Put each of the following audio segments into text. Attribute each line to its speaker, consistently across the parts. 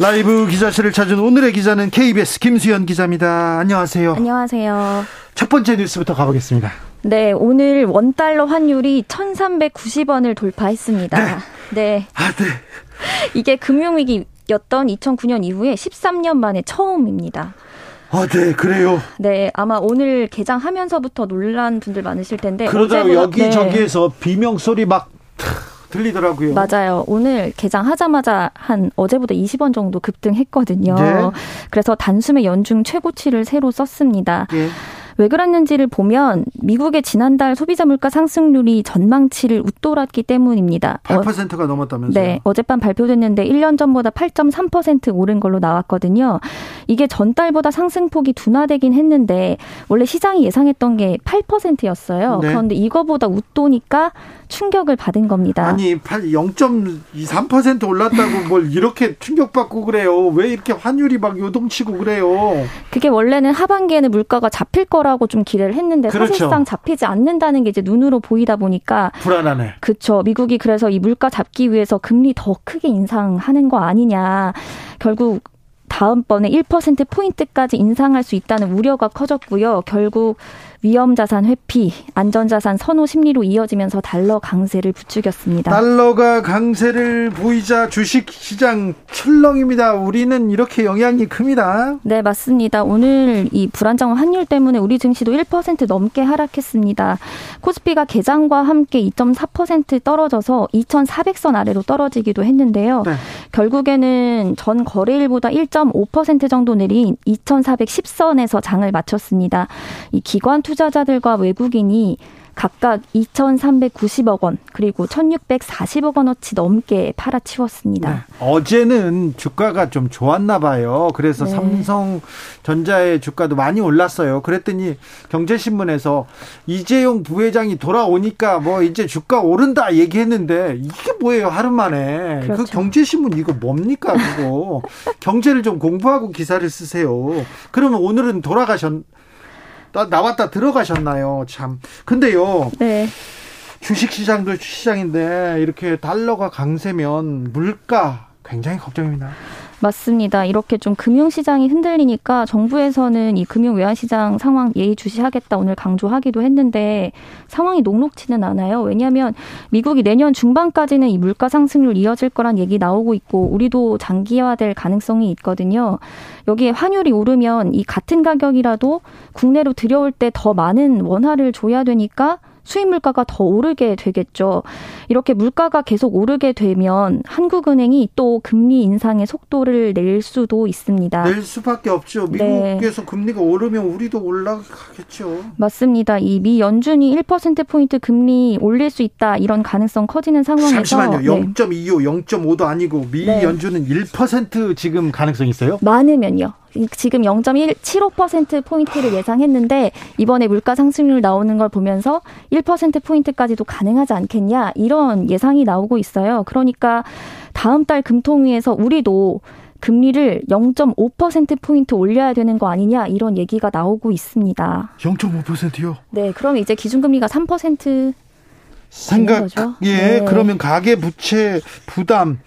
Speaker 1: 라이브 기자실을 찾은 오늘의 기자는 KBS 김수현 기자입니다. 안녕하세요.
Speaker 2: 안녕하세요.
Speaker 1: 첫 번째 뉴스부터 가보겠습니다.
Speaker 2: 네, 오늘 원달러 환율이 1,390원을 돌파했습니다.
Speaker 1: 네.
Speaker 2: 네.
Speaker 1: 아, 네.
Speaker 2: 이게 금융위기 였던 2009년 이후에 13년 만에 처음입니다.
Speaker 1: 아, 네, 그래요.
Speaker 2: 네, 아마 오늘 개장하면서부터 놀란 분들 많으실 텐데.
Speaker 1: 그러다 여기저기에서 비명 소리 막 들리더라고요.
Speaker 2: 맞아요. 오늘 개장하자마자 한 어제보다 20원 정도 급등했거든요.
Speaker 1: 네.
Speaker 2: 그래서 단숨에 연중 최고치를 새로 썼습니다.
Speaker 1: 예.
Speaker 2: 왜 그랬는지를 보면 미국의 지난달 소비자 물가 상승률이 전망치를 웃돌았기 때문입니다. 어,
Speaker 1: 8%가 넘었다면서요.
Speaker 2: 네, 어젯밤 발표됐는데 1년 전보다 8.3% 오른 걸로 나왔거든요. 이게 전달보다 상승폭이 둔화되긴 했는데 원래 시장이 예상했던 게 8%였어요.
Speaker 1: 네.
Speaker 2: 그런데 이거보다 웃도니까 충격을 받은 겁니다.
Speaker 1: 아니, 8, 0.23% 올랐다고 뭘 이렇게 충격받고 그래요. 왜 이렇게 환율이 막 요동치고 그래요.
Speaker 2: 그게 원래는 하반기에는 물가가 잡힐 거라 고 좀 기대를 했는데
Speaker 1: 그렇죠.
Speaker 2: 사실상 잡히지 않는다는 게 이제 눈으로 보이다 보니까
Speaker 1: 불안하네.
Speaker 2: 그쵸. 미국이 그래서 이 물가 잡기 위해서 금리 더 크게 인상하는 거 아니냐. 결국 다음번에 1%포인트까지 인상할 수 있다는 우려가 커졌고요. 결국 위험자산 회피, 안전자산 선호 심리로 이어지면서 달러 강세를 부추겼습니다.
Speaker 1: 달러가 강세를 보이자 주식 시장 출렁입니다. 우리는 이렇게 영향이 큽니다.
Speaker 2: 네, 맞습니다. 오늘 이 불안정한 환율 때문에 우리 증시도 1% 넘게 하락했습니다. 코스피가 개장과 함께 2.4% 떨어져서 2,400선 아래로 떨어지기도 했는데요.
Speaker 1: 네.
Speaker 2: 결국에는 전 거래일보다 1.5% 정도 내린 2,410선에서 장을 마쳤습니다. 이 기관 투자자들과 외국인이 각각 2,390억 원 그리고 1,640억 원어치 넘게 팔아치웠습니다.
Speaker 1: 네. 어제는 주가가 좀 좋았나 봐요. 그래서
Speaker 2: 네.
Speaker 1: 삼성전자의 주가도 많이 올랐어요. 그랬더니 경제신문에서 이재용 부회장이 돌아오니까 뭐 이제 주가 오른다 얘기했는데 이게 뭐예요 하루 만에. 그
Speaker 2: 그렇죠.
Speaker 1: 경제신문 이거 뭡니까 그거. 경제를 좀 공부하고 기사를 쓰세요. 그러면 오늘은 돌아가셨 나- 나왔다 들어가셨나요? 참. 근데요.
Speaker 2: 네.
Speaker 1: 주식 시장도 시장인데 이렇게 달러가 강세면 물가 굉장히 걱정입니다.
Speaker 2: 맞습니다. 이렇게 좀 금융시장이 흔들리니까 정부에서는 이 금융 외환시장 상황 예의주시하겠다 오늘 강조하기도 했는데 상황이 녹록치는 않아요. 왜냐하면 미국이 내년 중반까지는 이 물가 상승률 이어질 거란 얘기 나오고 있고 우리도 장기화될 가능성이 있거든요. 여기에 환율이 오르면 이 같은 가격이라도 국내로 들여올 때 더 많은 원화를 줘야 되니까 수입 물가가 더 오르게 되겠죠. 이렇게 물가가 계속 오르게 되면 한국은행이 또 금리 인상의 속도를 낼 수도 있습니다.
Speaker 1: 낼 수밖에 없죠.
Speaker 2: 네.
Speaker 1: 미국에서 금리가 오르면 우리도 올라가겠죠.
Speaker 2: 맞습니다. 이 미 연준이 1%포인트 금리 올릴 수 있다 이런 가능성 커지는 상황에서
Speaker 1: 잠시만요.
Speaker 2: 네.
Speaker 1: 0.25, 0.5도 아니고 미
Speaker 2: 네.
Speaker 1: 연준은 1% 지금 가능성 있어요?
Speaker 2: 많으면요. 지금 0.175% 포인트를 예상했는데 이번에 물가 상승률 나오는 걸 보면서 1% 포인트까지도 가능하지 않겠냐 이런 예상이 나오고 있어요. 그러니까 다음 달 금통위에서 우리도 금리를 0.5% 포인트 올려야 되는 거 아니냐 이런 얘기가 나오고 있습니다.
Speaker 1: 0.5%요.
Speaker 2: 네, 그럼 이제 기준금리가 3%
Speaker 1: 생각
Speaker 2: 거죠?
Speaker 1: 예,
Speaker 2: 네.
Speaker 1: 그러면 가계 부채 부담,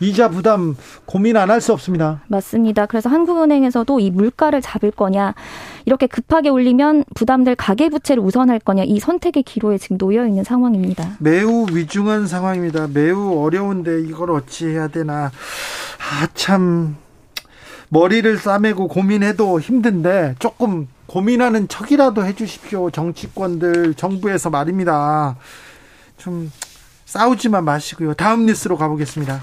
Speaker 1: 이자 부담 고민 안 할 수 없습니다.
Speaker 2: 맞습니다. 그래서 한국은행에서도 이 물가를 잡을 거냐, 이렇게 급하게 올리면 부담될 가계 부채를 우선할 거냐, 이 선택의 기로에 지금 놓여 있는 상황입니다.
Speaker 1: 매우 위중한 상황입니다. 매우 어려운데 이걸 어찌 해야 되나. 아, 참. 머리를 싸매고 고민해도 힘든데 조금 고민하는 척이라도 해주십시오. 정치권들, 정부에서 말입니다. 좀 싸우지만 마시고요. 다음 뉴스로 가보겠습니다.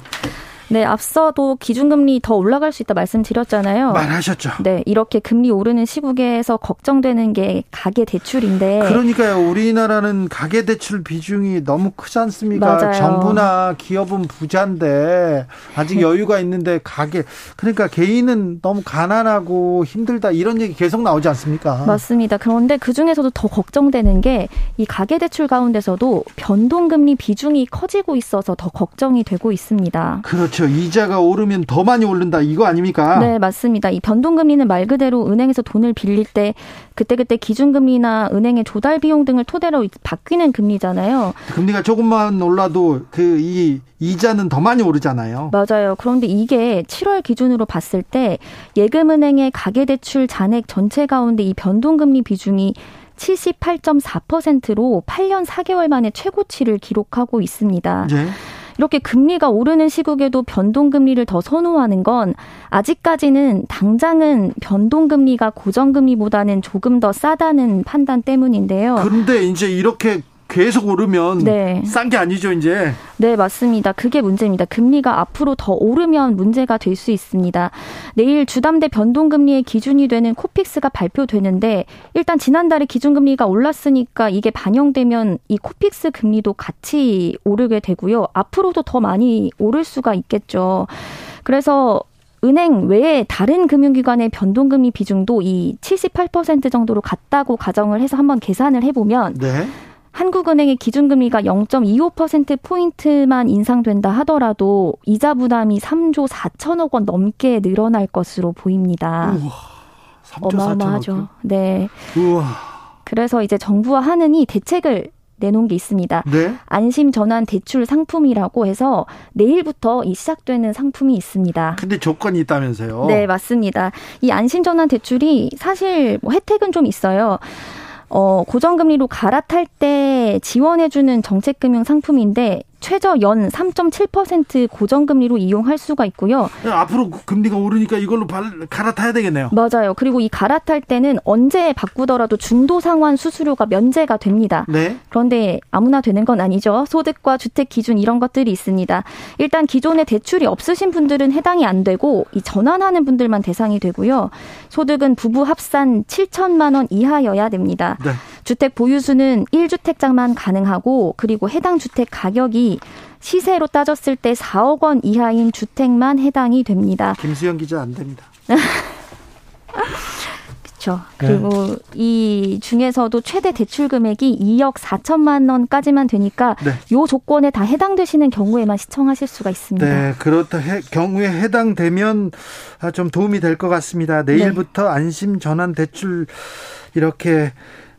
Speaker 2: 네, 앞서도 기준금리 더 올라갈 수 있다 말씀드렸잖아요.
Speaker 1: 말하셨죠.
Speaker 2: 네, 이렇게 금리 오르는 시국에서 걱정되는 게 가계 대출인데.
Speaker 1: 그러니까요. 우리나라는 가계 대출 비중이 너무 크지 않습니까?
Speaker 2: 맞아요.
Speaker 1: 정부나 기업은 부자인데 아직 여유가 있는데 가계 그러니까 개인은 너무 가난하고 힘들다 이런 얘기 계속 나오지 않습니까?
Speaker 2: 맞습니다. 그런데 그 중에서도 더 걱정되는 게 이 가계 대출 가운데서도 변동금리 비중이 커지고 있어서 더 걱정이 되고 있습니다.
Speaker 1: 그렇죠. 이자가 오르면 더 많이 오른다 이거 아닙니까?
Speaker 2: 네, 맞습니다. 이 변동금리는 말 그대로 은행에서 돈을 빌릴 때 그때그때 기준금리나 은행의 조달 비용 등을 토대로 바뀌는 금리잖아요.
Speaker 1: 금리가 조금만 올라도 그 이 이자는 더 많이 오르잖아요.
Speaker 2: 맞아요. 그런데 이게 7월 기준으로 봤을 때 예금은행의 가계대출 잔액 전체 가운데 이 변동금리 비중이 78.4%로 8년 4개월 만에 최고치를 기록하고 있습니다.
Speaker 1: 네.
Speaker 2: 이렇게 금리가 오르는 시국에도 변동금리를 더 선호하는 건 아직까지는 당장은 변동금리가 고정금리보다는 조금 더 싸다는 판단 때문인데요.
Speaker 1: 그런데 이제 이렇게 계속 오르면
Speaker 2: 네.
Speaker 1: 싼 게 아니죠, 이제.
Speaker 2: 네, 맞습니다. 그게 문제입니다. 금리가 앞으로 더 오르면 문제가 될 수 있습니다. 내일 주담대 변동금리의 기준이 되는 코픽스가 발표되는데 일단 지난달에 기준금리가 올랐으니까 이게 반영되면 이 코픽스 금리도 같이 오르게 되고요. 앞으로도 더 많이 오를 수가 있겠죠. 그래서 은행 외에 다른 금융기관의 변동금리 비중도 이 78% 정도로 같다고 가정을 해서 한번 계산을 해보면
Speaker 1: 네.
Speaker 2: 한국은행의 기준금리가 0.25%포인트만 인상된다 하더라도 이자 부담이 3조 4천억 원 넘게 늘어날 것으로 보입니다.
Speaker 1: 우와. 3조 4천억.
Speaker 2: 어마어마하죠. 네.
Speaker 1: 우와.
Speaker 2: 그래서 이제 정부와 하느니 대책을 내놓은 게 있습니다.
Speaker 1: 네.
Speaker 2: 안심 전환 대출 상품이라고 해서 내일부터 이 시작되는 상품이 있습니다.
Speaker 1: 근데 조건이 있다면서요.
Speaker 2: 네, 맞습니다. 이 안심 전환 대출이 사실 뭐 혜택은 좀 있어요. 어, 고정금리로 갈아탈 때 지원해주는 정책금융 상품인데 최저 연 3.7% 고정금리로 이용할 수가 있고요.
Speaker 1: 앞으로 금리가 오르니까 이걸로 발, 갈아타야 되겠네요.
Speaker 2: 맞아요. 그리고 이 갈아탈 때는 언제 바꾸더라도 중도 상환 수수료가 면제가 됩니다.
Speaker 1: 네.
Speaker 2: 그런데 아무나 되는 건 아니죠. 소득과 주택 기준 이런 것들이 있습니다. 일단 기존에 대출이 없으신 분들은 해당이 안 되고 이 전환하는 분들만 대상이 되고요. 소득은 부부 합산 7천만 원 이하여야 됩니다.
Speaker 1: 네.
Speaker 2: 주택 보유수는 1주택자만 가능하고 그리고 해당 주택 가격이 시세로 따졌을 때 4억 원 이하인 주택만 해당이 됩니다.
Speaker 1: 김수영 기자 안 됩니다.
Speaker 2: 그렇죠. 그리고 네. 이 중에서도 최대 대출 금액이 2억 4천만 원까지만 되니까
Speaker 1: 네.
Speaker 2: 요 조건에 다 해당되시는 경우에만 시청하실 수가 있습니다.
Speaker 1: 네, 그렇다 해, 경우에 해당되면 아, 좀 도움이 될 것 같습니다. 내일부터 네. 안심 전환 대출 이렇게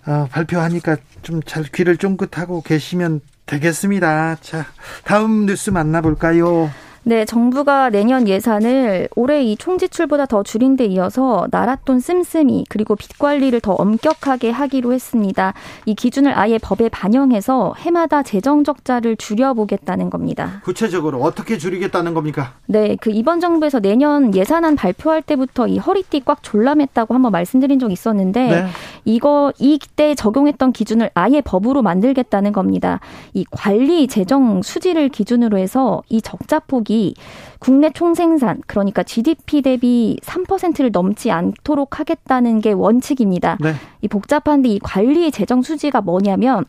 Speaker 1: 어, 발표하니까 좀 잘 귀를 쫑긋하고 계시면 되겠습니다. 자, 다음 뉴스 만나볼까요?
Speaker 2: 네, 정부가 내년 예산을 올해 이 총지출보다 더 줄인 데 이어서 나랏돈 씀씀이 그리고 빚 관리를 더 엄격하게 하기로 했습니다. 이 기준을 아예 법에 반영해서 해마다 재정 적자를 줄여보겠다는 겁니다.
Speaker 1: 구체적으로 어떻게 줄이겠다는 겁니까?
Speaker 2: 네, 그 이번 정부에서 내년 예산안 발표할 때부터 이 허리띠 꽉 졸라맸다고 한번 말씀드린 적 있었는데 네. 이거 이때 적용했던 기준을 아예 법으로 만들겠다는 겁니다. 이 관리 재정 수지를 기준으로 해서 이 적자 폭이 국내 총생산 그러니까 GDP 대비 3%를 넘지 않도록 하겠다는 게 원칙입니다.
Speaker 1: 네.
Speaker 2: 이 복잡한데 이 관리 재정 수지가 뭐냐면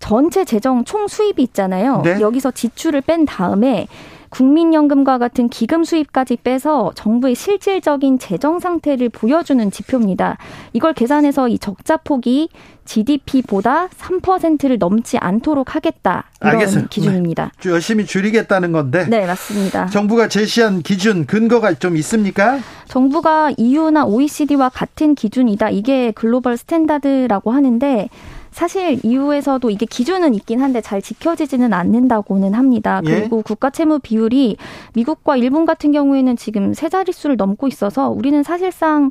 Speaker 2: 전체 재정 총 수입이 있잖아요.
Speaker 1: 네.
Speaker 2: 여기서 지출을 뺀 다음에 국민연금과 같은 기금 수입까지 빼서 정부의 실질적인 재정 상태를 보여주는 지표입니다. 이걸 계산해서 이 적자 폭이 GDP보다 3%를 넘지 않도록 하겠다. 이런
Speaker 1: 알겠어요.
Speaker 2: 기준입니다.
Speaker 1: 네. 열심히 줄이겠다는 건데.
Speaker 2: 네, 맞습니다.
Speaker 1: 정부가 제시한 기준 근거가 좀 있습니까?
Speaker 2: 정부가 EU나 OECD와 같은 기준이다. 이게 global standard라고 하는데 사실 EU에서도 이게 기준은 있긴 한데 잘 지켜지지는 않는다고는 합니다.
Speaker 1: 예?
Speaker 2: 그리고 국가 채무 비율이 미국과 일본 같은 경우에는 지금 세 자릿수를 넘고 있어서 우리는 사실상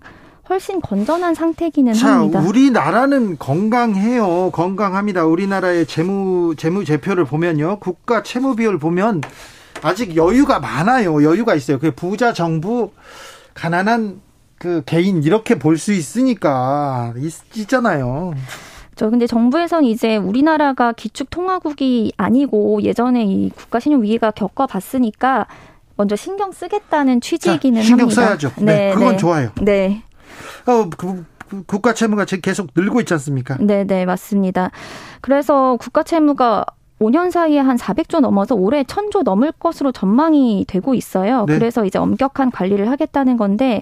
Speaker 2: 훨씬 건전한 상태기는
Speaker 1: 자,
Speaker 2: 합니다.
Speaker 1: 우리나라는 건강해요. 건강합니다. 우리나라의 재무 재무 제표를 보면요. 국가 채무 비율 보면 아직 여유가 많아요. 여유가 있어요. 그 부자 정부 가난한 그 개인 이렇게 볼 수 있으니까 있잖아요.
Speaker 2: 저 근데 정부에선 이제 우리나라가 기축 통화국이 아니고 예전에 이 국가 신용 위기가 겪어봤으니까 먼저 신경 쓰겠다는 취지이기는
Speaker 1: 자, 신경
Speaker 2: 합니다.
Speaker 1: 써야죠. 네, 네 그건
Speaker 2: 네.
Speaker 1: 좋아요.
Speaker 2: 네.
Speaker 1: 어, 그, 그 국가 채무가 계속 늘고 있지 않습니까?
Speaker 2: 네, 네, 맞습니다. 그래서 국가 채무가 5년 사이에 한 400조 넘어서 올해 1000조 넘을 것으로 전망이 되고 있어요. 네. 그래서 이제 엄격한 관리를 하겠다는 건데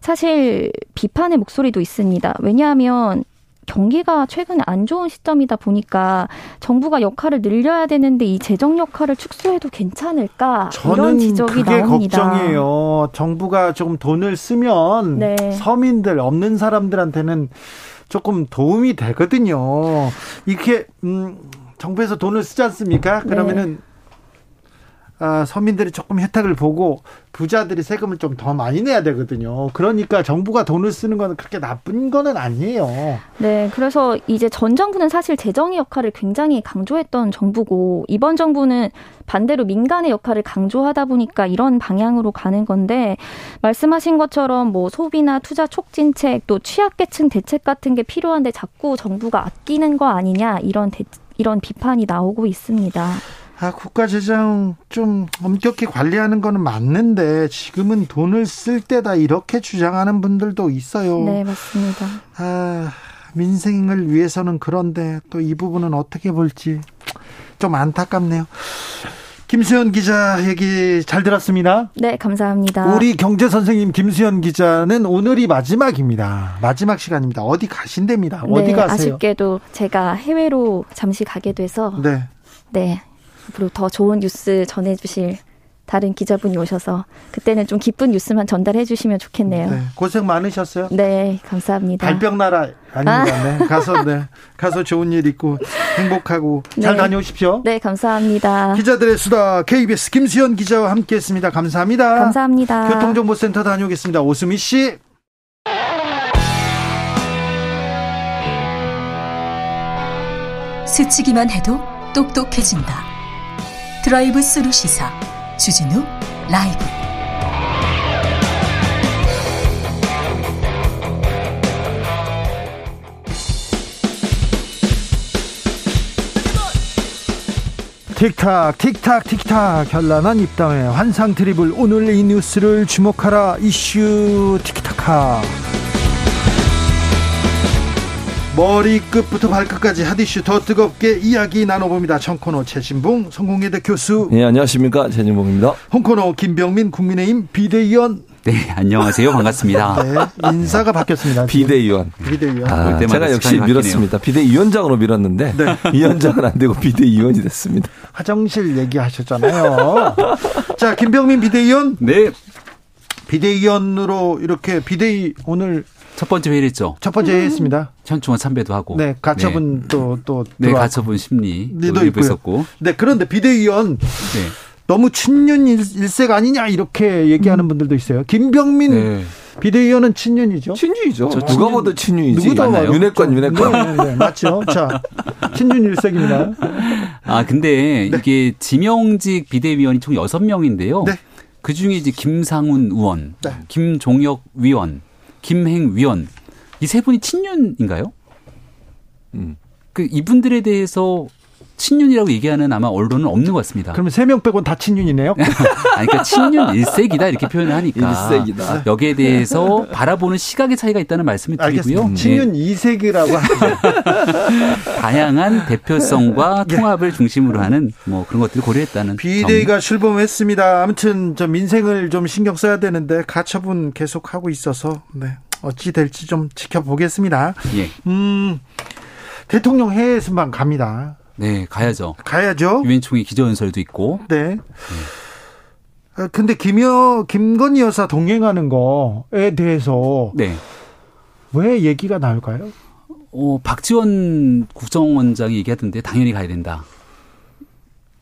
Speaker 2: 사실 비판의 목소리도 있습니다. 왜냐하면 경기가 최근에 안 좋은 시점이다 보니까 정부가 역할을 늘려야 되는데 이 재정 역할을 축소해도 괜찮을까 이런 지적이
Speaker 1: 그게
Speaker 2: 나옵니다.
Speaker 1: 걱정이에요. 정부가 조금 돈을 쓰면 네. 서민들 없는 사람들한테는 조금 도움이 되거든요. 이렇게 음 정부에서 돈을 쓰지 않습니까? 그러면은 네. 아, 서민들이 조금 혜택을 보고 부자들이 세금을 좀 더 많이 내야 되거든요. 그러니까 정부가 돈을 쓰는 건 그렇게 나쁜 거는 아니에요.
Speaker 2: 네, 그래서 이제 전 정부는 사실 재정의 역할을 굉장히 강조했던 정부고 이번 정부는 반대로 민간의 역할을 강조하다 보니까 이런 방향으로 가는 건데 말씀하신 것처럼 뭐 소비나 투자 촉진책 또 취약계층 대책 같은 게 필요한데 자꾸 정부가 아끼는 거 아니냐 이런 대, 이런 비판이 나오고 있습니다.
Speaker 1: 아, 국가 재정 좀 엄격히 관리하는 거는 맞는데 지금은 돈을 쓸 때다 이렇게 주장하는 분들도 있어요.
Speaker 2: 네, 맞습니다.
Speaker 1: 아, 민생을 위해서는 그런데 또 이 부분은 어떻게 볼지 좀 안타깝네요. 김수현 기자 얘기 잘 들었습니다.
Speaker 2: 네, 감사합니다.
Speaker 1: 우리 경제 선생님 김수현 기자는 오늘이 마지막입니다. 마지막 시간입니다. 어디 가신답니다. 어디
Speaker 2: 네,
Speaker 1: 가세요?
Speaker 2: 아쉽게도 제가 해외로 잠시 가게 돼서
Speaker 1: 네.
Speaker 2: 네. 앞으로 더 좋은 뉴스 전해주실 다른 기자분이 오셔서 그때는 좀 기쁜 뉴스만 전달해 주시면 좋겠네요. 네,
Speaker 1: 고생 많으셨어요?
Speaker 2: 네, 감사합니다.
Speaker 1: 달병 나라 아닙니다. 아. 네, 가서 네, 가서 좋은 일 있고 행복하고 네. 잘 다녀오십시오.
Speaker 2: 네, 감사합니다.
Speaker 1: 기자들의 수다 KBS 김수현 기자와 함께했습니다. 감사합니다.
Speaker 2: 감사합니다.
Speaker 1: 교통정보센터 다녀오겠습니다. 오수미 씨.
Speaker 3: 스치기만 해도 똑똑해진다. 드라이브 스루 시사 주진우 라이브.
Speaker 1: 틱탁 틱탁 틱탁 현란한 입담의 환상 트리블 오늘 이 뉴스를 주목하라. 이슈 틱탁하 머리끝부터 발끝까지 핫이슈 더 뜨겁게 이야기 나눠봅니다. 청코노 최진봉 성공회대 교수.
Speaker 4: 네, 안녕하십니까. 최진봉입니다.
Speaker 1: 홍코노 김병민 국민의힘 비대위원.
Speaker 5: 네, 안녕하세요. 반갑습니다.
Speaker 1: 네, 인사가 바뀌었습니다.
Speaker 4: 비대위원.
Speaker 1: 비대위원.
Speaker 4: 아, 제가 역시 밀었습니다. 비대위원장으로 밀었는데 네. 위원장은 안 되고 비대위원이 됐습니다.
Speaker 1: 화장실 얘기하셨잖아요. 자, 김병민 비대위원.
Speaker 5: 네.
Speaker 1: 비대위원으로 이렇게 비대위 오늘
Speaker 5: 첫 번째 회의를 했죠.
Speaker 1: 첫 번째 회의했습니다.
Speaker 5: 현충원 참배도 하고.
Speaker 1: 네, 가처분 네. 또, 또.
Speaker 5: 네, 가처분 심리도 있었고.
Speaker 1: 네, 그런데 비대위원. 네. 너무 친윤 일색 아니냐 이렇게 얘기하는 음. 분들도 있어요. 김병민 네. 비대위원은 친윤이죠.
Speaker 4: 친윤이죠. 누가 친윤, 봐도 친윤이지.
Speaker 1: 누구도 맞나요?
Speaker 4: 윤핵관, 윤핵관.
Speaker 1: 네, 네, 네, 맞죠. 자, 친윤 일색입니다.
Speaker 5: 아, 근데 네. 이게 지명직 비대위원이 총 6명인데요. 네. 그 중에 이제 김상훈 의원, 네. 김종혁 위원, 김행 위원 이 세 분이 친윤인가요? 음. 그 이분들에 대해서 친윤이라고 얘기하는 아마 언론은 없는 것 같습니다.
Speaker 1: 그러면 세 명 빼곤 다 친윤이네요?
Speaker 5: 아니, 그러니까 친윤 일색이다 이렇게 표현을 하니까.
Speaker 4: 일색이다.
Speaker 5: 여기에 대해서 바라보는 시각의 차이가 있다는 말씀을 드리고요.
Speaker 1: 알겠습니다. 친윤 네. 이색이라고
Speaker 5: 다양한 대표성과 네. 통합을 중심으로 하는 뭐 그런 것들을 고려했다는.
Speaker 1: 비대위가 점. 출범했습니다. 아무튼 좀 민생을 좀 신경 써야 되는데 가처분 계속 하고 있어서 네. 어찌 될지 좀 지켜보겠습니다.
Speaker 5: 예.
Speaker 1: 음. 대통령 해외 순방 갑니다.
Speaker 5: 네, 가야죠.
Speaker 1: 가야죠.
Speaker 5: 유엔 총회 기조연설도 있고.
Speaker 1: 네. 네. 근데 김여 김건희 여사 동행하는 거에 대해서 네. 왜 얘기가 나올까요?
Speaker 5: 어, 박지원 국정원장이 얘기하던데 당연히 가야 된다.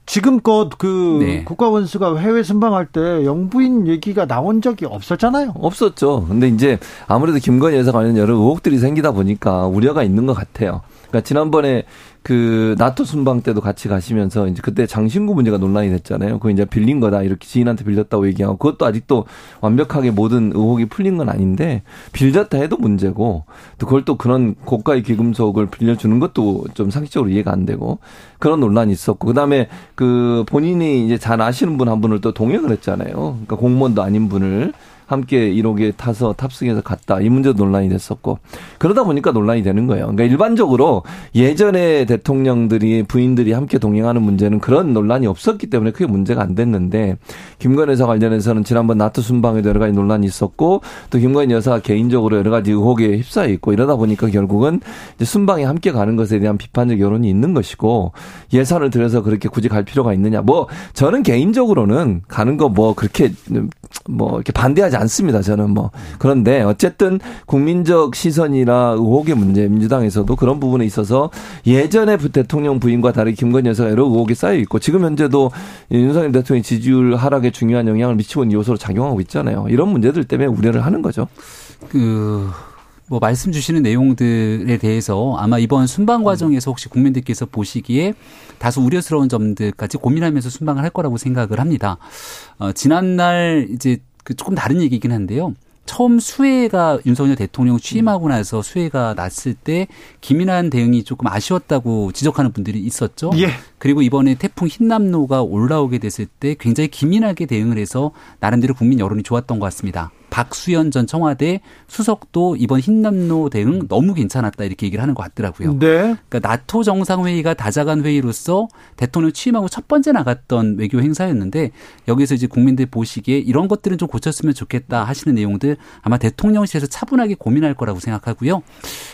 Speaker 1: 지금껏 그 네. 국가원수가 해외 순방할 때 영부인 얘기가 나온 적이 없었잖아요.
Speaker 4: 없었죠. 근데 이제 아무래도 김건희 여사 관련 여러 의혹들이 생기다 보니까 우려가 있는 것 같아요. 그러니까 지난번에 그 나토 순방 때도 같이 가시면서 이제 그때 장신구 문제가 논란이 됐잖아요. 그거 이제 빌린 거다 이렇게 지인한테 빌렸다고 얘기하고 그것도 아직도 완벽하게 모든 의혹이 풀린 건 아닌데 빌렸다 해도 문제고 또 그걸 또 그런 고가의 귀금속을 빌려주는 것도 좀 상식적으로 이해가 안 되고 그런 논란이 있었고 그다음에 그 본인이 이제 잘 아시는 분 한 분을 또 동행을 했잖아요. 그러니까 공무원도 아닌 분을 함께 1호기에 타서 탑승해서 갔다. 이 문제도 논란이 됐었고. 그러다 보니까 논란이 되는 거예요. 그러니까 일반적으로 예전에 대통령들이 부인들이 함께 동행하는 문제는 그런 논란이 없었기 때문에 크게 문제가 안 됐는데 김건희 여사 관련해서는 지난번 나토 순방에도 여러 가지 논란이 있었고 또 김건희 여사 개인적으로 여러 가지 의혹에 휩싸여 있고 이러다 보니까 결국은 순방에 함께 가는 것에 대한 비판적 여론이 있는 것이고 예산을 들여서 그렇게 굳이 갈 필요가 있느냐. 뭐 저는 개인적으로는 가는 거 뭐 그렇게 뭐 이렇게 반대하지 않 습니다. 저는 뭐 그런데 어쨌든 국민적 시선이나 의혹의 문제 민주당에서도 그런 부분에 있어서 예전에 대통령 부인과 다르게 김건희 여사가 여러 의혹이 쌓여 있고 지금 현재도 윤석열 대통령 지지율 하락에 중요한 영향을 미치고 있는 요소로 작용하고 있잖아요. 이런 문제들 때문에 우려를 하는 거죠.
Speaker 5: 그. 뭐 말씀 주시는 내용들에 대해서 아마 이번 순방 과정에서 혹시 국민들께서 보시기에 다소 우려스러운 점들까지 고민하면서 순방을 할 거라고 생각을 합니다. 어, 지난날 이제 그 조금 다른 얘기긴 한데요. 처음 수혜가 윤석열 대통령 취임하고 나서 수혜가 났을 때 기민한 대응이 조금 아쉬웠다고 지적하는 분들이 있었죠. 예. 그리고 이번에 태풍 흰남노가 올라오게 됐을 때 굉장히 기민하게 대응을 해서 나름대로 국민 여론이 좋았던 것 같습니다. 박수현 전 청와대 수석도 이번 흰남노 대응 너무 괜찮았다 이렇게 얘기를 하는 것 같더라고요. 네. 그러니까 나토 정상회의가 다자간 회의로서 대통령 취임하고 첫 번째 나갔던 외교 행사였는데 여기서 이제 국민들 보시기에 이런 것들은 좀 고쳤으면 좋겠다 하시는 내용들 아마 대통령실에서 차분하게 고민할 거라고 생각하고요.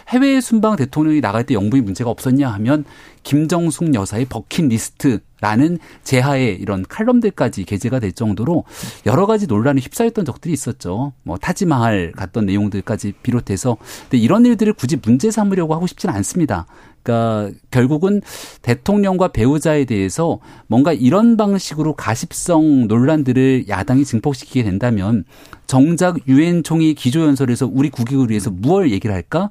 Speaker 5: 해외 순방 대통령이 나갈 때 영부인 문제가 없었냐 하면 김정숙 여사의 버킷리스트 라는 제하에 이런 칼럼들까지 게재가 될 정도로 여러 가지 논란에 휩싸였던 적들이 있었죠. 뭐 타지마할 갔던 내용들까지 비롯해서 근데 이런 일들을 굳이 문제 삼으려고 하고 싶지는 않습니다. 그러니까 결국은 대통령과 배우자에 대해서 뭔가 이런 방식으로 가십성 논란들을 야당이 증폭시키게 된다면 정작 유엔 총회 기조연설에서 우리 국익을 위해서 무얼 얘기를 할까?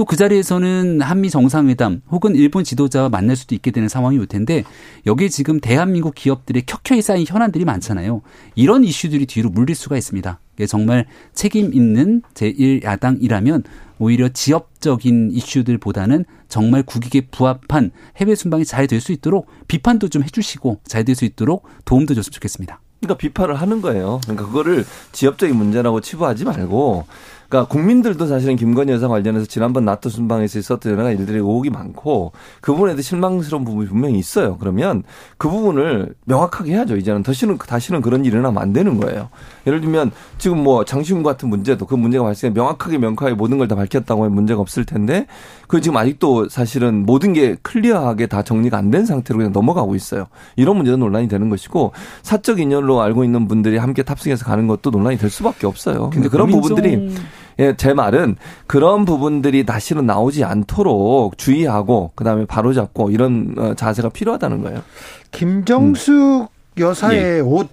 Speaker 5: 또 그 자리에서는 한미 정상회담 혹은 일본 지도자와 만날 수도 있게 되는 상황이 올 텐데 여기에 지금 대한민국 기업들의 켜켜이 쌓인 현안들이 많잖아요. 이런 이슈들이 뒤로 물릴 수가 있습니다. 정말 책임 있는 제1야당이라면 오히려 지역적인 이슈들보다는 정말 국익에 부합한 해외 순방이 잘 될 수 있도록 비판도 좀 해주시고 잘 될 수 있도록 도움도 줬으면 좋겠습니다.
Speaker 4: 그러니까 비판을 하는 거예요. 그러니까 그거를 지역적인 문제라고 치부하지 말고 그러니까 국민들도 사실은 김건희 여사 관련해서 지난번 나토 순방에서 있었던 여러 가지 일들이 의혹이 많고 그 부분에 대해 실망스러운 부분이 분명히 있어요. 그러면 그 부분을 명확하게 해야죠. 이제는 다시는 다시는 그런 일이 일어나면 안 되는 거예요. 예를 들면 지금 뭐 장시훈 같은 문제도 그 문제가 발생해 명확하게 명확하게 모든 걸 다 밝혔다고 하면 문제가 없을 텐데 그 지금 아직도 사실은 모든 게 클리어하게 다 정리가 안 된 상태로 그냥 넘어가고 있어요. 이런 문제도 논란이 되는 것이고 사적 인연으로 알고 있는 분들이 함께 탑승해서 가는 것도 논란이 될 수밖에 없어요. 근데 그런 부분들이 예, 제 말은 그런 부분들이 다시는 나오지 않도록 주의하고 그다음에 바로잡고 이런 어, 자세가 필요하다는 거예요.
Speaker 1: 김정숙 음. 여사의 예. 옷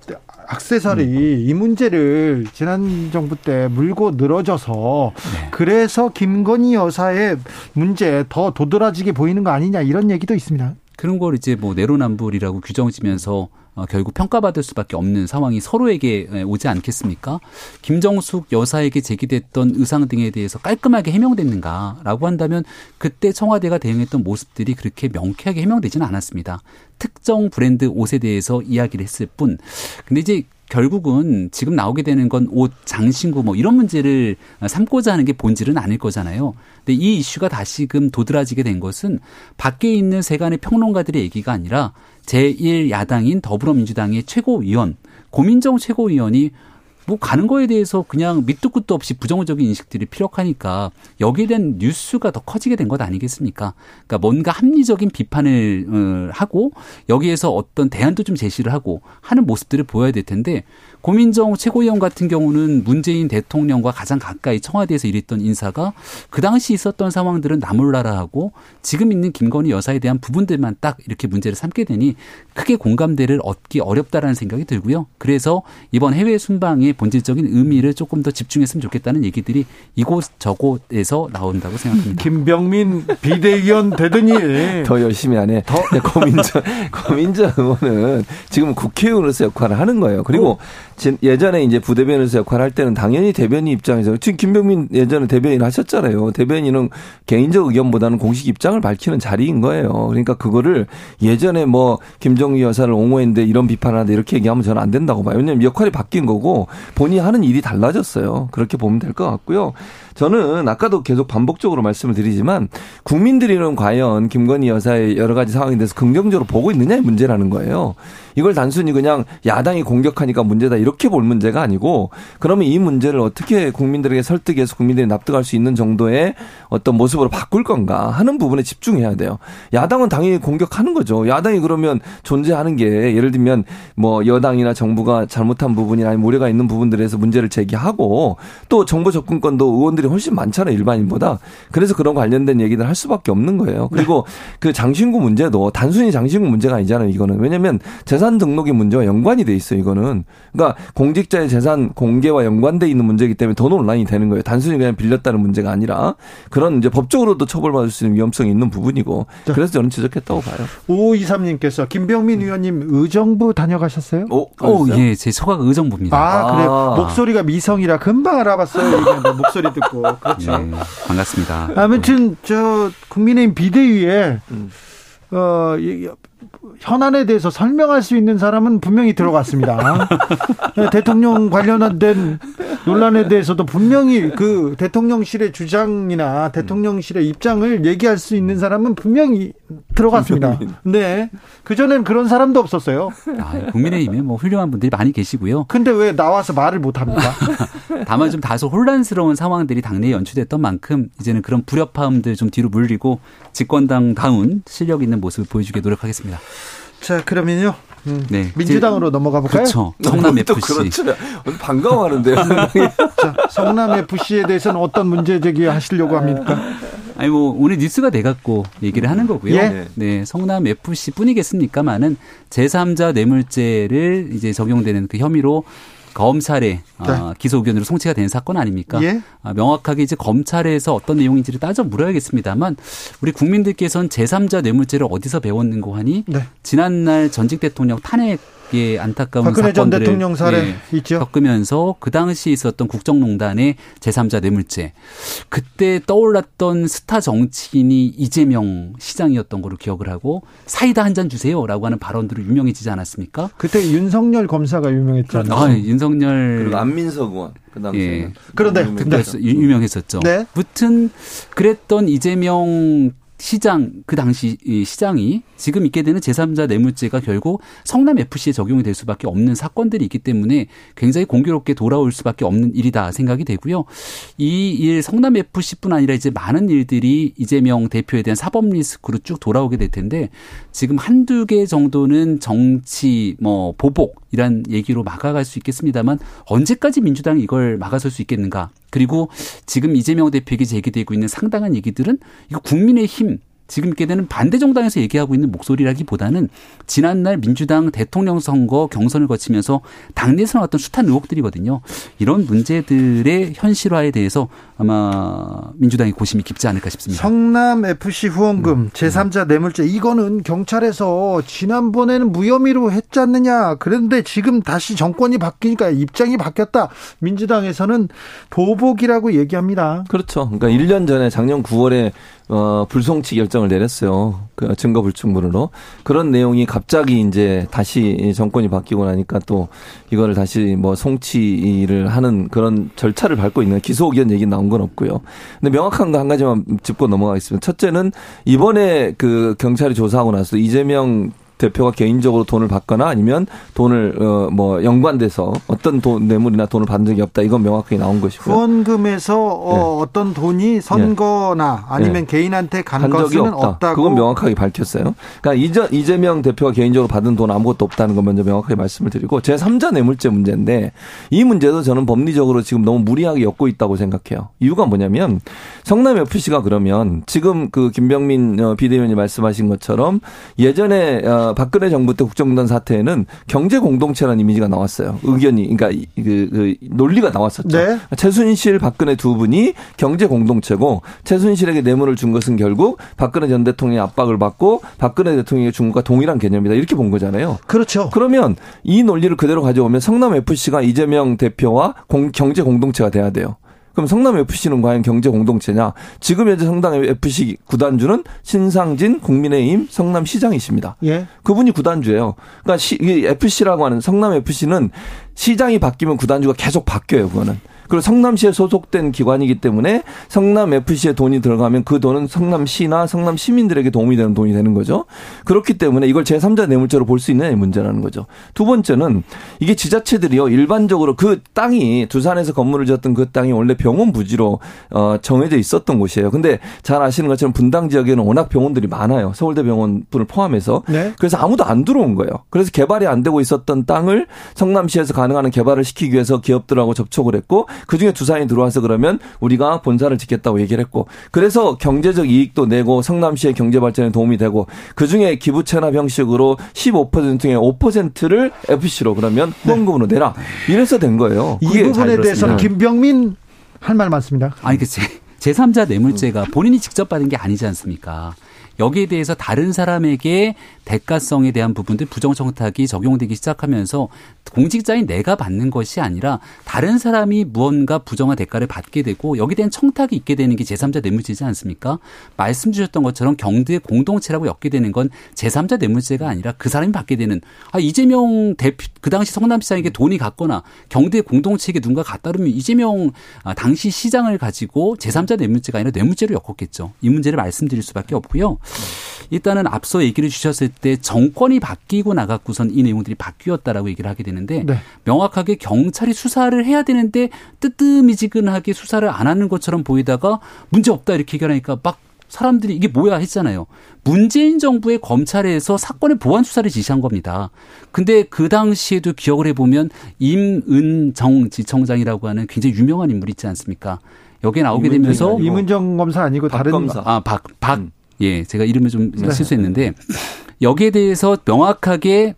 Speaker 1: 악세사리 음. 이 문제를 지난 정부 때 물고 늘어져서 네. 그래서 김건희 여사의 문제 더 도드라지게 보이는 거 아니냐 이런 얘기도 있습니다.
Speaker 5: 그런 걸 이제 뭐 내로남불이라고 규정지면서 어, 결국 평가받을 수밖에 없는 상황이 서로에게 오지 않겠습니까? 김정숙 여사에게 제기됐던 의상 등에 대해서 깔끔하게 해명됐는가라고 한다면 그때 청와대가 대응했던 모습들이 그렇게 명쾌하게 해명되지는 않았습니다. 특정 브랜드 옷에 대해서 이야기를 했을 뿐. 근데 이제 결국은 지금 나오게 되는 건 옷, 장신구 뭐 이런 문제를 삼고자 하는 게 본질은 아닐 거잖아요. 근데 이 이슈가 다시금 도드라지게 된 것은 밖에 있는 세간의 평론가들의 얘기가 아니라 제1야당인 더불어민주당의 최고위원, 고민정 최고위원이 뭐 가는 거에 대해서 그냥 밑도 끝도 없이 부정적인 인식들이 피력하니까 여기에 대한 뉴스가 더 커지게 된 것 아니겠습니까? 그러니까 뭔가 합리적인 비판을 어, 하고 여기에서 어떤 대안도 좀 제시를 하고 하는 모습들을 보여야 될 텐데 고민정 최고위원 같은 경우는 문재인 대통령과 가장 가까이 청와대에서 일했던 인사가 그 당시 있었던 상황들은 나몰라라 하고 지금 있는 김건희 여사에 대한 부분들만 딱 이렇게 문제를 삼게 되니 크게 공감대를 얻기 어렵다라는 생각이 들고요. 그래서 이번 해외 순방에 본질적인 의미를 조금 더 집중했으면 좋겠다는 얘기들이 이곳 저곳에서 나온다고 생각합니다.
Speaker 1: 김병민 비대위원 되더니
Speaker 4: 더 열심히 하네. 더 고민자 고민자 의원은 지금 국회의원으로서 역할을 하는 거예요. 그리고 어. 예전에 이제 부대변에서 역할을 할 때는 당연히 대변인 입장에서 지금 김병민 예전에 대변인 하셨잖아요. 대변인은 개인적 의견보다는 공식 입장을 밝히는 자리인 거예요. 그러니까 그거를 예전에 뭐 김정희 여사를 옹호했는데 이런 비판을 하는데 이렇게 얘기하면 저는 안 된다고 봐요. 왜냐하면 역할이 바뀐 거고 본인이 하는 일이 달라졌어요. 그렇게 보면 될 것 같고요. 저는 아까도 계속 반복적으로 말씀을 드리지만 국민들이는 과연 김건희 여사의 여러 가지 상황에 대해서 긍정적으로 보고 있느냐의 문제라는 거예요. 이걸 단순히 그냥 야당이 공격하니까 문제다 이렇게 볼 문제가 아니고 그러면 이 문제를 어떻게 국민들에게 설득해서 국민들이 납득할 수 있는 정도의 어떤 모습으로 바꿀 건가 하는 부분에 집중해야 돼요. 야당은 당연히 공격하는 거죠. 야당이 그러면 존재하는 게 예를 들면 뭐 여당이나 정부가 잘못한 부분이나 아니면 우려가 있는 부분들에서 문제를 제기하고 또 정보 접근권도 의원들이 훨씬 많잖아요 일반인보다. 그래서 그런 관련된 얘기들 할 수밖에 없는 거예요. 그리고 네. 그 장신구 문제도 단순히 장신구 문제가 아니잖아요. 이거는 왜냐하면 재산 등록의 문제와 연관이 돼 있어요. 이거는 그러니까 공직자의 재산 공개와 연관돼 있는 문제이기 때문에 더 논란이 되는 거예요. 단순히 그냥 빌렸다는 문제가 아니라 그런 이제 법적으로도 처벌받을 수 있는 위험성이 있는 부분이고 그래서 저는 지적했다고 봐요.
Speaker 1: 5523님께서 김병민 의원님 의정부 다녀가셨어요?
Speaker 5: 오, 오 예, 제 소각 의정부입니다.
Speaker 1: 아, 그래요? 아. 목소리가 미성이라 금방 알아봤어요. 목소리 듣고. 그렇죠. 네,
Speaker 5: 반갑습니다.
Speaker 1: 아무튼 저 국민의힘 비대위에 음. 어, 현안에 대해서 설명할 수 있는 사람은 분명히 들어갔습니다. 네, 대통령 관련된 논란에 대해서도 분명히 그 대통령실의 주장이나 대통령실의 입장을 얘기할 수 있는 사람은 분명히 들어갔습니다. 네. 그전엔 그런 사람도 없었어요.
Speaker 5: 아, 국민의힘에 뭐 훌륭한 분들이 많이 계시고요.
Speaker 1: 근데 왜 나와서 말을 못 합니까?
Speaker 5: 다만 좀 다소 혼란스러운 상황들이 당내에 연출됐던 만큼 이제는 그런 불협화음들 좀 뒤로 물리고 집권당 다운 실력 있는 모습을 보여주게 노력하겠습니다.
Speaker 1: 자, 그러면요. 음, 네. 민주당으로 넘어가 볼까요?
Speaker 5: 그렇죠. 성남 FC.
Speaker 4: 그렇죠. 반가워하는데요.
Speaker 1: 자, 성남 FC에 대해서는 어떤 문제 제기하시려고 합니까?
Speaker 5: 아니 뭐 오늘 뉴스가 돼 갖고 얘기를 하는 거고요. 예? 네, 성남 FC뿐이겠습니까만은 제3자 뇌물죄를 이제 적용되는 그 혐의로 검찰에 네. 어, 기소 의견으로 송치가 된 사건 아닙니까? 예? 아, 명확하게 이제 검찰에서 어떤 내용인지를 따져 물어야겠습니다만 우리 국민들께서는 제3자 뇌물죄를 어디서 배웠는고 하니 네. 지난날 전직 대통령 탄핵 예, 안타까운 박근혜 전
Speaker 1: 대통령 사례 예, 있죠.
Speaker 5: 겪으면서 그 당시 있었던 국정농단의 제3자 뇌물죄 그때 떠올랐던 스타 정치인이 이재명 시장이었던 걸로 기억을 하고 사이다 한 잔 주세요라고 하는 발언들로 유명해지지 않았습니까?
Speaker 1: 그때 윤석열 검사가 유명했잖아요.
Speaker 5: 아, 윤석열
Speaker 4: 그리고 안민석 의원 그 당시에
Speaker 1: 예. 그런데
Speaker 5: 유명했었죠. 네. 무튼 그랬던 이재명 시장 그 당시 시장이 지금 있게 되는 제3자 뇌물죄가 결국 성남 FC에 적용이 될 수밖에 없는 사건들이 있기 때문에 굉장히 공교롭게 돌아올 수밖에 없는 일이다 생각이 되고요. 이 일 성남 FC뿐 아니라 이제 많은 일들이 이재명 대표에 대한 사법 리스크로 쭉 돌아오게 될 텐데 지금 한두 개 정도는 정치 뭐 보복 이란 얘기로 막아갈 수 있겠습니다만 언제까지 민주당이 이걸 막아설 수 있겠는가? 그리고 지금 이재명 대표에게 제기되고 있는 상당한 얘기들은 이거 국민의 힘 지금 있게 되는 반대 정당에서 얘기하고 있는 목소리라기보다는 지난날 민주당 대통령 선거 경선을 거치면서 당내에서 나왔던 숱한 의혹들이거든요. 이런 문제들의 현실화에 대해서 아마 민주당의 고심이 깊지 않을까 싶습니다.
Speaker 1: 성남 FC 후원금 음. 제3자 뇌물죄 이거는 경찰에서 지난번에는 무혐의로 했지 않느냐. 그런데 지금 다시 정권이 바뀌니까 입장이 바뀌었다. 민주당에서는 보복이라고 얘기합니다.
Speaker 4: 그렇죠. 그러니까 1년 전에 작년 9월에 어, 불송치 결정 을 내렸어요. 그 증거 불충분으로. 그런 내용이 갑자기 이제 다시 정권이 바뀌고 나니까 또 이거를 다시 뭐 송치를 하는 그런 절차를 밟고 있는 기소 의견 얘기 나온 건 없고요. 근데 명확한 거 한 가지만 짚고 넘어가겠습니다. 첫째는 이번에 그 경찰이 조사하고 나서 이재명 대표가 개인적으로 돈을 받거나 아니면 돈을 어 뭐 연관돼서 어떤 돈 뇌물이나 돈을 받은 적이 없다 이건 명확하게 나온 것이고요.
Speaker 1: 후원금에서 어 네. 어떤 돈이 선거나 네. 아니면 네. 개인한테 간, 간 적이 없다. 없다고
Speaker 4: 그건 명확하게 밝혔어요. 그러니까 이재 명 대표가 개인적으로 받은 돈 아무것도 없다는 건 먼저 명확하게 말씀을 드리고 제 3자 뇌물죄 문제인데 이 문제도 저는 법리적으로 지금 너무 무리하게 엮고 있다고 생각해요. 이유가 뭐냐면 성남 FC가 그러면 지금 그 김병민 어, 비대위원이 말씀하신 것처럼 예전에 어 어, 박근혜 정부 때 국정농단 사태에는 경제 공동체라는 이미지가 나왔어요. 의견이 그러니까 그, 그 논리가 나왔었죠. 네. 최순실 박근혜 두 분이 경제 공동체고 최순실에게 뇌물을 준 것은 결국 박근혜 전 대통령의 압박을 받고 박근혜 대통령의 준 것과 동일한 개념이다. 이렇게 본 거잖아요.
Speaker 1: 그렇죠.
Speaker 4: 그러면 이 논리를 그대로 가져오면 성남 FC가 이재명 대표와 공, 경제 공동체가 돼야 돼요. 그럼 성남 FC는 과연 경제 공동체냐? 지금 현재 성남 FC 구단주는 신상진 국민의힘 성남시장이십니다. 예. 그분이 구단주예요. 그러니까 시, FC라고 하는 성남 FC는 시장이 바뀌면 구단주가 계속 바뀌어요. 그거는. 그리고 성남시에 소속된 기관이기 때문에 성남 FC에 돈이 들어가면 그 돈은 성남시나 성남 시민들에게 도움이 되는 돈이 되는 거죠. 그렇기 때문에 이걸 제3자 뇌물죄로 볼 수 있느냐의 문제라는 거죠. 두 번째는 이게 지자체들이요 일반적으로 그 땅이 두산에서 건물을 지었던 그 땅이 원래 병원 부지로 어 정해져 있었던 곳이에요. 근데 잘 아시는 것처럼 분당 지역에는 워낙 병원들이 많아요. 서울대 병원 분을 포함해서. 네. 그래서 아무도 안 들어온 거예요. 그래서 개발이 안 되고 있었던 땅을 성남시에서 가능한 개발을 시키기 위해서 기업들하고 접촉을 했고 그 중에 두산이 들어와서 그러면 우리가 본사를 짓겠다고 얘기를 했고 그래서 경제적 이익도 내고 성남시의 경제 발전에 도움이 되고 그 중에 기부 체납 형식으로 15% 중에 5%를 FC로 그러면 후원금으로 내라 이래서 된 거예요.
Speaker 1: 이 부분에 대해서는 김병민 할 말 많습니다.
Speaker 5: 아니 그 제, 제3자 뇌물죄가 본인이 직접 받은 게 아니지 않습니까? 여기에 대해서 다른 사람에게 대가성에 대한 부분들 부정청탁이 적용되기 시작하면서 공직자인 내가 받는 것이 아니라 다른 사람이 무언가 부정한 대가를 받게 되고 여기에 대한 청탁이 있게 되는 게 제3자 뇌물죄지 않습니까? 말씀 주셨던 것처럼 경제 공동체라고 엮게 되는 건 제3자 뇌물죄가 아니라 그 사람이 받게 되는 아 이재명 대표 그 당시 성남시장에게 돈이 갔거나 경제 공동체에게 누군가 놓으면 이재명 아, 당시 시장을 가지고 제3자 뇌물죄가 아니라 뇌물죄로 엮었겠죠. 이 문제를 말씀드릴 수밖에 없고요. 일단은 앞서 얘기를 주셨을 때 정권이 바뀌고 나갔고선 이 내용들이 바뀌었다라고 얘기를 하게 되는데 네. 명확하게 경찰이 수사를 해야 되는데 뜨뜻미지근하게 수사를 안 하는 것처럼 보이다가 문제 없다 이렇게 얘기하니까 막 사람들이 이게 뭐야 했잖아요. 문재인 정부의 검찰에서 사건의 보안 수사를 지시한 겁니다. 근데 그 당시에도 기억을 해보면 임은정 지청장이라고 하는 굉장히 유명한 인물 있지 않습니까? 여기에 나오게
Speaker 1: 이문정,
Speaker 5: 되면서
Speaker 1: 이문정 검사 아니고 다른
Speaker 4: 검사.
Speaker 5: 아, 박, 박, 음. 예, 제가 이름을 좀 네. 실수했는데 여기에 대해서 명확하게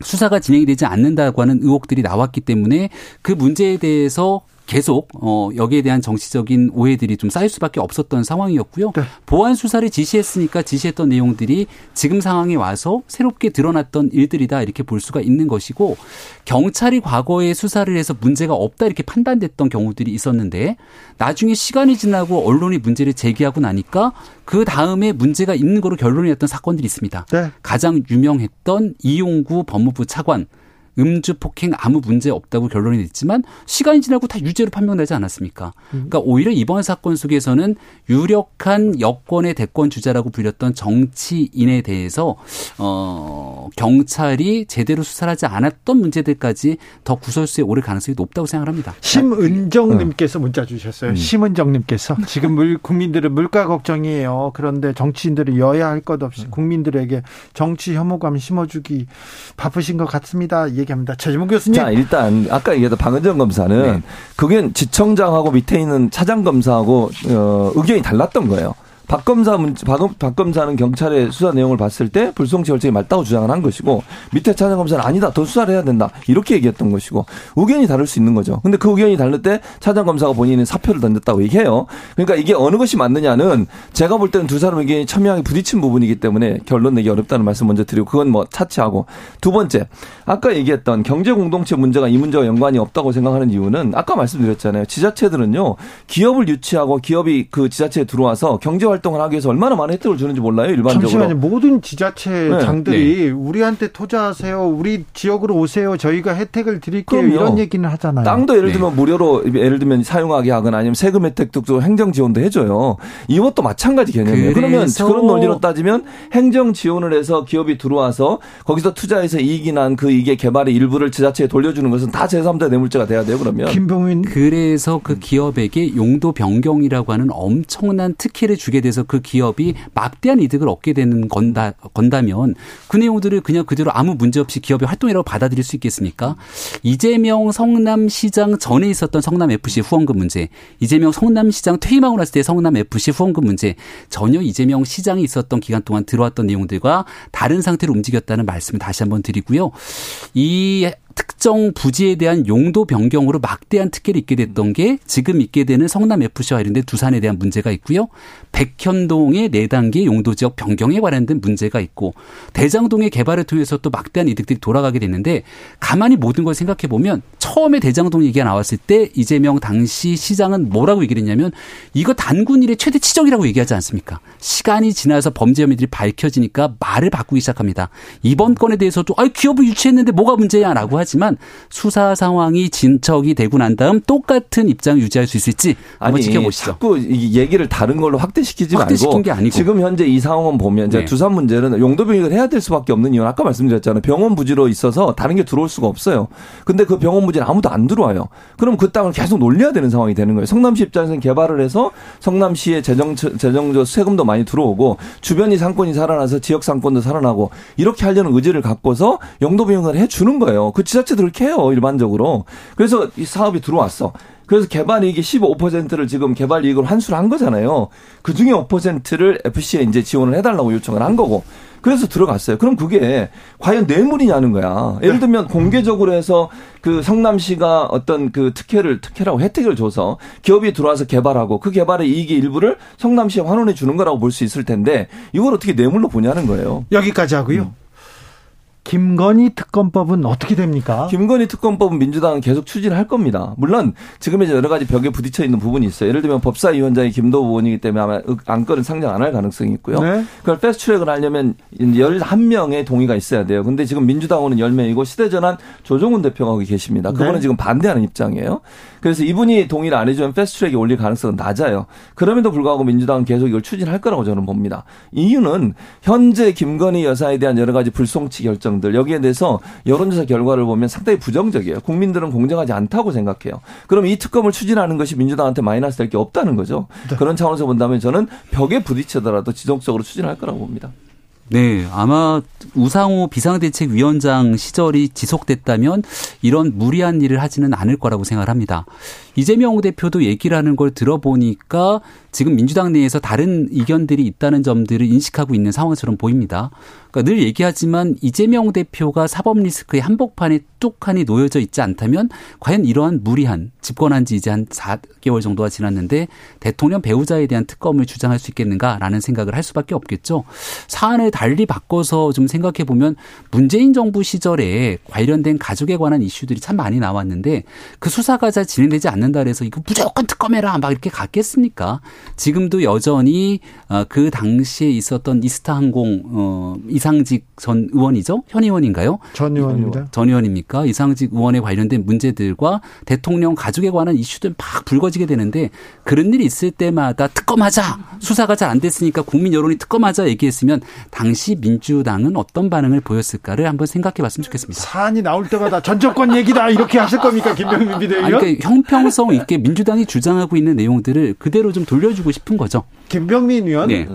Speaker 5: 수사가 진행이 되지 않는다고 하는 의혹들이 나왔기 때문에 그 문제에 대해서 계속 어 여기에 대한 정치적인 오해들이 좀 쌓일 수밖에 없었던 상황이었고요. 네. 보안 수사를 지시했으니까 지시했던 내용들이 지금 상황에 와서 새롭게 드러났던 일들이다 이렇게 볼 수가 있는 것이고 경찰이 과거에 수사를 해서 문제가 없다 이렇게 판단됐던 경우들이 있었는데 나중에 시간이 지나고 언론이 문제를 제기하고 나니까 그 다음에 문제가 있는 거로 결론이 났던 사건들이 있습니다. 네. 가장 유명했던 이용구 법무부 차관 음주 폭행 아무 문제 없다고 결론이 됐지만 시간이 지나고 다 유죄로 판명되지 않았습니까? 그러니까 오히려 이번 사건 속에서는 유력한 여권의 대권 주자라고 불렸던 정치인에 대해서 어 경찰이 제대로 수사를 하지 않았던 문제들까지 더 구설수에 오를 가능성이 높다고 생각합니다.
Speaker 1: 심은정님께서 문자 주셨어요. 음. 심은정님께서 지금 물, 국민들은 물가 걱정이에요. 그런데 정치인들이 여야 할 것 없이 음. 국민들에게 정치 혐오감 심어주기 바쁘신 것 같습니다. 얘기합니다. 최지문 교수님.
Speaker 4: 자, 일단 아까 얘기했던 방은정 검사는 네. 그게 지청장하고 밑에 있는 차장 검사하고 어, 의견이 달랐던 거예요. 박 검사 문제, 박, 박 검사는 경찰의 수사 내용을 봤을 때 불송치 결정이 맞다고 주장을 한 것이고 밑에 차장 검사는 아니다 더 수사를 해야 된다 이렇게 얘기했던 것이고 의견이 다를 수 있는 거죠. 근데 그 의견이 다를 때 차장 검사가 본인은 사표를 던졌다고 얘기해요. 그러니까 이게 어느 것이 맞느냐는 제가 볼 때는 두 사람 의견이 첨예하게 부딪힌 부분이기 때문에 결론 내기 어렵다는 말씀 먼저 드리고 그건 뭐 차치하고 두 번째 아까 얘기했던 경제 공동체 문제가 이 문제와 연관이 없다고 생각하는 이유는 아까 말씀드렸잖아요. 지자체들은요 기업을 유치하고 기업이 그 지자체에 들어와서 경제 활 활동을 하기 위해서 얼마나 많은 혜택을 주는지 몰라요 일반적으로.
Speaker 1: 잠시만요. 모든 지자체장들이 네. 네. 우리한테 투자하세요. 우리 지역으로 오세요. 저희가 혜택을 드릴게요. 그럼요. 이런 얘기는 하잖아요.
Speaker 4: 땅도 예를 네. 들면 네. 무료로 예를 들면 사용하게 하거나 아니면 세금 혜택도 행정 지원도 해줘요. 이것도 마찬가지 개념이에요. 그러면 그런 논리로 따지면 행정 지원을 해서 기업이 들어와서 거기서 투자해서 이익이 난 그 이익의 개발의 일부를 지자체에 돌려주는 것은 다 제3자 뇌물죄가 돼야 돼요. 그러면.
Speaker 5: 김병민 그래서 그 기업에게 용도 변경이라고 하는 엄청난 특혜를 주게 되는 돼서 그 기업이 막대한 이득을 얻게 되는 건다 건다면 그 내용들을 그냥 그대로 아무 문제 없이 기업의 활동이라고 받아들일 수 있겠습니까? 이재명 성남시장 전에 있었던 성남 FC 후원금 문제, 이재명 성남시장 퇴임하고 났을 때 성남 FC 후원금 문제 전혀 이재명 시장이 있었던 기간 동안 들어왔던 내용들과 다른 상태로 움직였다는 말씀을 다시 한번 드리고요. 이 특정 부지에 대한 용도 변경으로 막대한 특혜를 입게 됐던 게 지금 있게 되는 성남 FC와 관련된 두산에 대한 문제가 있고요. 백현동의 4단계 용도 지역 변경에 관련된 문제가 있고 대장동의 개발을 통해서 또 막대한 이득들이 돌아가게 됐는데 가만히 모든 걸 생각해 보면 처음에 대장동 얘기가 나왔을 때 이재명 당시 시장은 뭐라고 얘기를 했냐면 이거 단군 일의 최대 치적이라고 얘기하지 않습니까? 시간이 지나서 범죄 혐의들이 밝혀지니까 말을 바꾸기 시작합니다. 이번 건에 대해서도 아 기업을 유치했는데 뭐가 문제야라고 하지만 수사 상황이 진척이 되고 난 다음 똑같은 입장을 유지할 수 있을지 한번 아니, 지켜보시죠.
Speaker 4: 자꾸 얘기를 다른 걸로 확대시키지
Speaker 5: 확대시킨 게 아니고
Speaker 4: 지금 현재 이 상황은 보면 네. 두산 문제는 용도 병역을 해야 될 수밖에 없는 이유는 아까 말씀드렸잖아요. 병원 부지로 있어서 다른 게 들어올 수가 없어요. 근데 그 병원 부지는 아무도 안 들어와요. 그럼 그 땅을 계속 놀려야 되는 상황이 되는 거예요. 성남시 입장에서는 개발을 해서 성남시의 재정 재정적 세금도 많이 들어오고 주변이 상권이 살아나서 지역 상권도 살아나고 이렇게 하려는 의지를 갖고서 용도 병역을 해 주는 거예요. 그 지자체 들 그렇게 해요 일반적으로. 그래서 이 사업이 들어왔어. 그래서 개발 이익이 15%를 지금 개발 이익으로 환수를 한 거잖아요. 그 중에 5%를 FC에 이제 지원을 해달라고 요청을 한 거고. 그래서 들어갔어요. 그럼 그게 과연 뇌물이냐는 거야. 예를 네. 들면 공개적으로 해서 그 성남시가 어떤 그 특혜를 특혜라고 혜택을 줘서 기업이 들어와서 개발하고 그 개발의 이익의 일부를 성남시에 환원해 주는 거라고 볼 수 있을 텐데 이걸 어떻게 뇌물로 보냐는 거예요.
Speaker 1: 여기까지 하고요. 음. 김건희 특검법은 어떻게 됩니까?
Speaker 4: 김건희 특검법은 민주당은 계속 추진할 겁니다. 물론 지금 이제 여러 가지 벽에 부딪혀 있는 부분이 있어요. 예를 들면 법사위원장이 김도우 의원이기 때문에 아마 안건은 상정 안 할 가능성이 있고요. 네. 그걸 패스트트랙을 하려면 11명의 동의가 있어야 돼요. 근데 지금 민주당은 10명이고 시대전환 조종훈 대표가 거기 계십니다. 그거는 네. 지금 반대하는 입장이에요. 그래서 이분이 동의를 안 해주면 패스트트랙이 올릴 가능성은 낮아요. 그럼에도 불구하고 민주당은 계속 이걸 추진할 거라고 저는 봅니다. 이유는 현재 김건희 여사에 대한 여러 가지 불송치 결정 내용들 여기에 대해서 여론조사 결과를 보면 상당히 부정적이에요. 국민들은 공정하지 않다고 생각해요. 그럼 이 특검을 추진하는 것이 민주당한테 마이너스 될 게 없다는 거죠. 네. 그런 차원에서 본다면 저는 벽에 부딪히더라도 지속적으로 추진할 거라고 봅니다.
Speaker 5: 네, 아마 우상호 비상대책위원장 시절이 지속됐다면 이런 무리한 일을 하지는 않을 거라고 생각을 합니다. 이재명 대표도 얘기를 하는 걸 들어보니까 지금 민주당 내에서 다른 의견들이 있다는 점들을 인식하고 있는 상황처럼 보입니다. 그러니까 늘 얘기하지만 이재명 대표가 사법 리스크의 한복판에 뚝하니 놓여져 있지 않다면 과연 이러한 무리한 집권한 지 이제 한 4개월 정도가 지났는데 대통령 배우자에 대한 특검을 주장할 수 있겠는가라는 생각을 할 수밖에 없겠죠. 사안을 달리 바꿔서 좀 생각해 보면 문재인 정부 시절에 관련된 가족에 관한 이슈들이 참 많이 나왔는데 그 수사가 잘 진행되지 않는 다 그래서 이거 무조건 특검해라 막 이렇게 갔겠습니까? 지금도 여전히 어, 그 당시에 있었던 이스타항공 어, 이상직 전 의원이죠? 현 의원인가요?
Speaker 1: 전 의원입니다.
Speaker 5: 전 의원입니까? 이상직 의원에 관련된 문제들과 대통령 가족에 관한 이슈들 막 불거지게 되는데 그런 일이 있을 때마다 특검하자 수사가 잘 안 됐으니까 국민 여론이 특검하자 얘기했으면 당시 민주당은 어떤 반응을 보였을까를 한번 생각해 봤으면 좋겠습니다.
Speaker 1: 사안이 나올 때마다 전 정권 얘기다 이렇게 하실 겁니까 김병민 비대위원?
Speaker 5: 그러니까 형평 성 있게 민주당이 주장하고 있는 내용들을 그대로 좀 돌려주고 싶은 거죠.
Speaker 1: 김병민 의원. 네.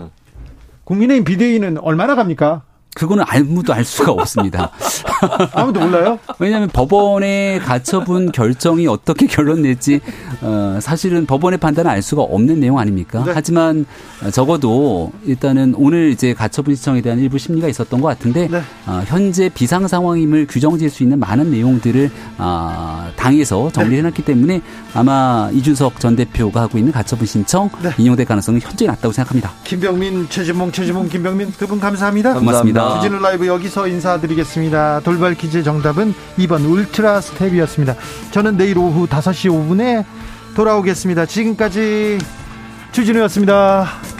Speaker 1: 국민의힘 비대위는 얼마나 갑니까?
Speaker 5: 그거는 아무도 알 수가 없습니다.
Speaker 1: 아무도 몰라요?
Speaker 5: 왜냐하면 법원의 가처분 결정이 어떻게 결론 낼지 어, 사실은 법원의 판단을 알 수가 없는 내용 아닙니까? 네. 하지만 적어도 일단은 오늘 이제 가처분 신청에 대한 일부 심리가 있었던 것 같은데 네. 어, 현재 비상 상황임을 규정질 수 있는 많은 내용들을 어, 당에서 정리해 놨기 네. 때문에 아마 이준석 전 대표가 하고 있는 가처분 신청 네. 인용될 가능성은 현저히 낮다고 생각합니다.
Speaker 1: 김병민, 최진봉, 최진봉, 김병민 두분 감사합니다.
Speaker 5: 고맙습니다.
Speaker 1: 고맙습니다. 주진우 라이브 여기서 인사드리겠습니다. 돌발 퀴즈 정답은 2번 울트라 스텝이었습니다. 저는 내일 오후 5시 5분에 돌아오겠습니다. 지금까지 주진우였습니다.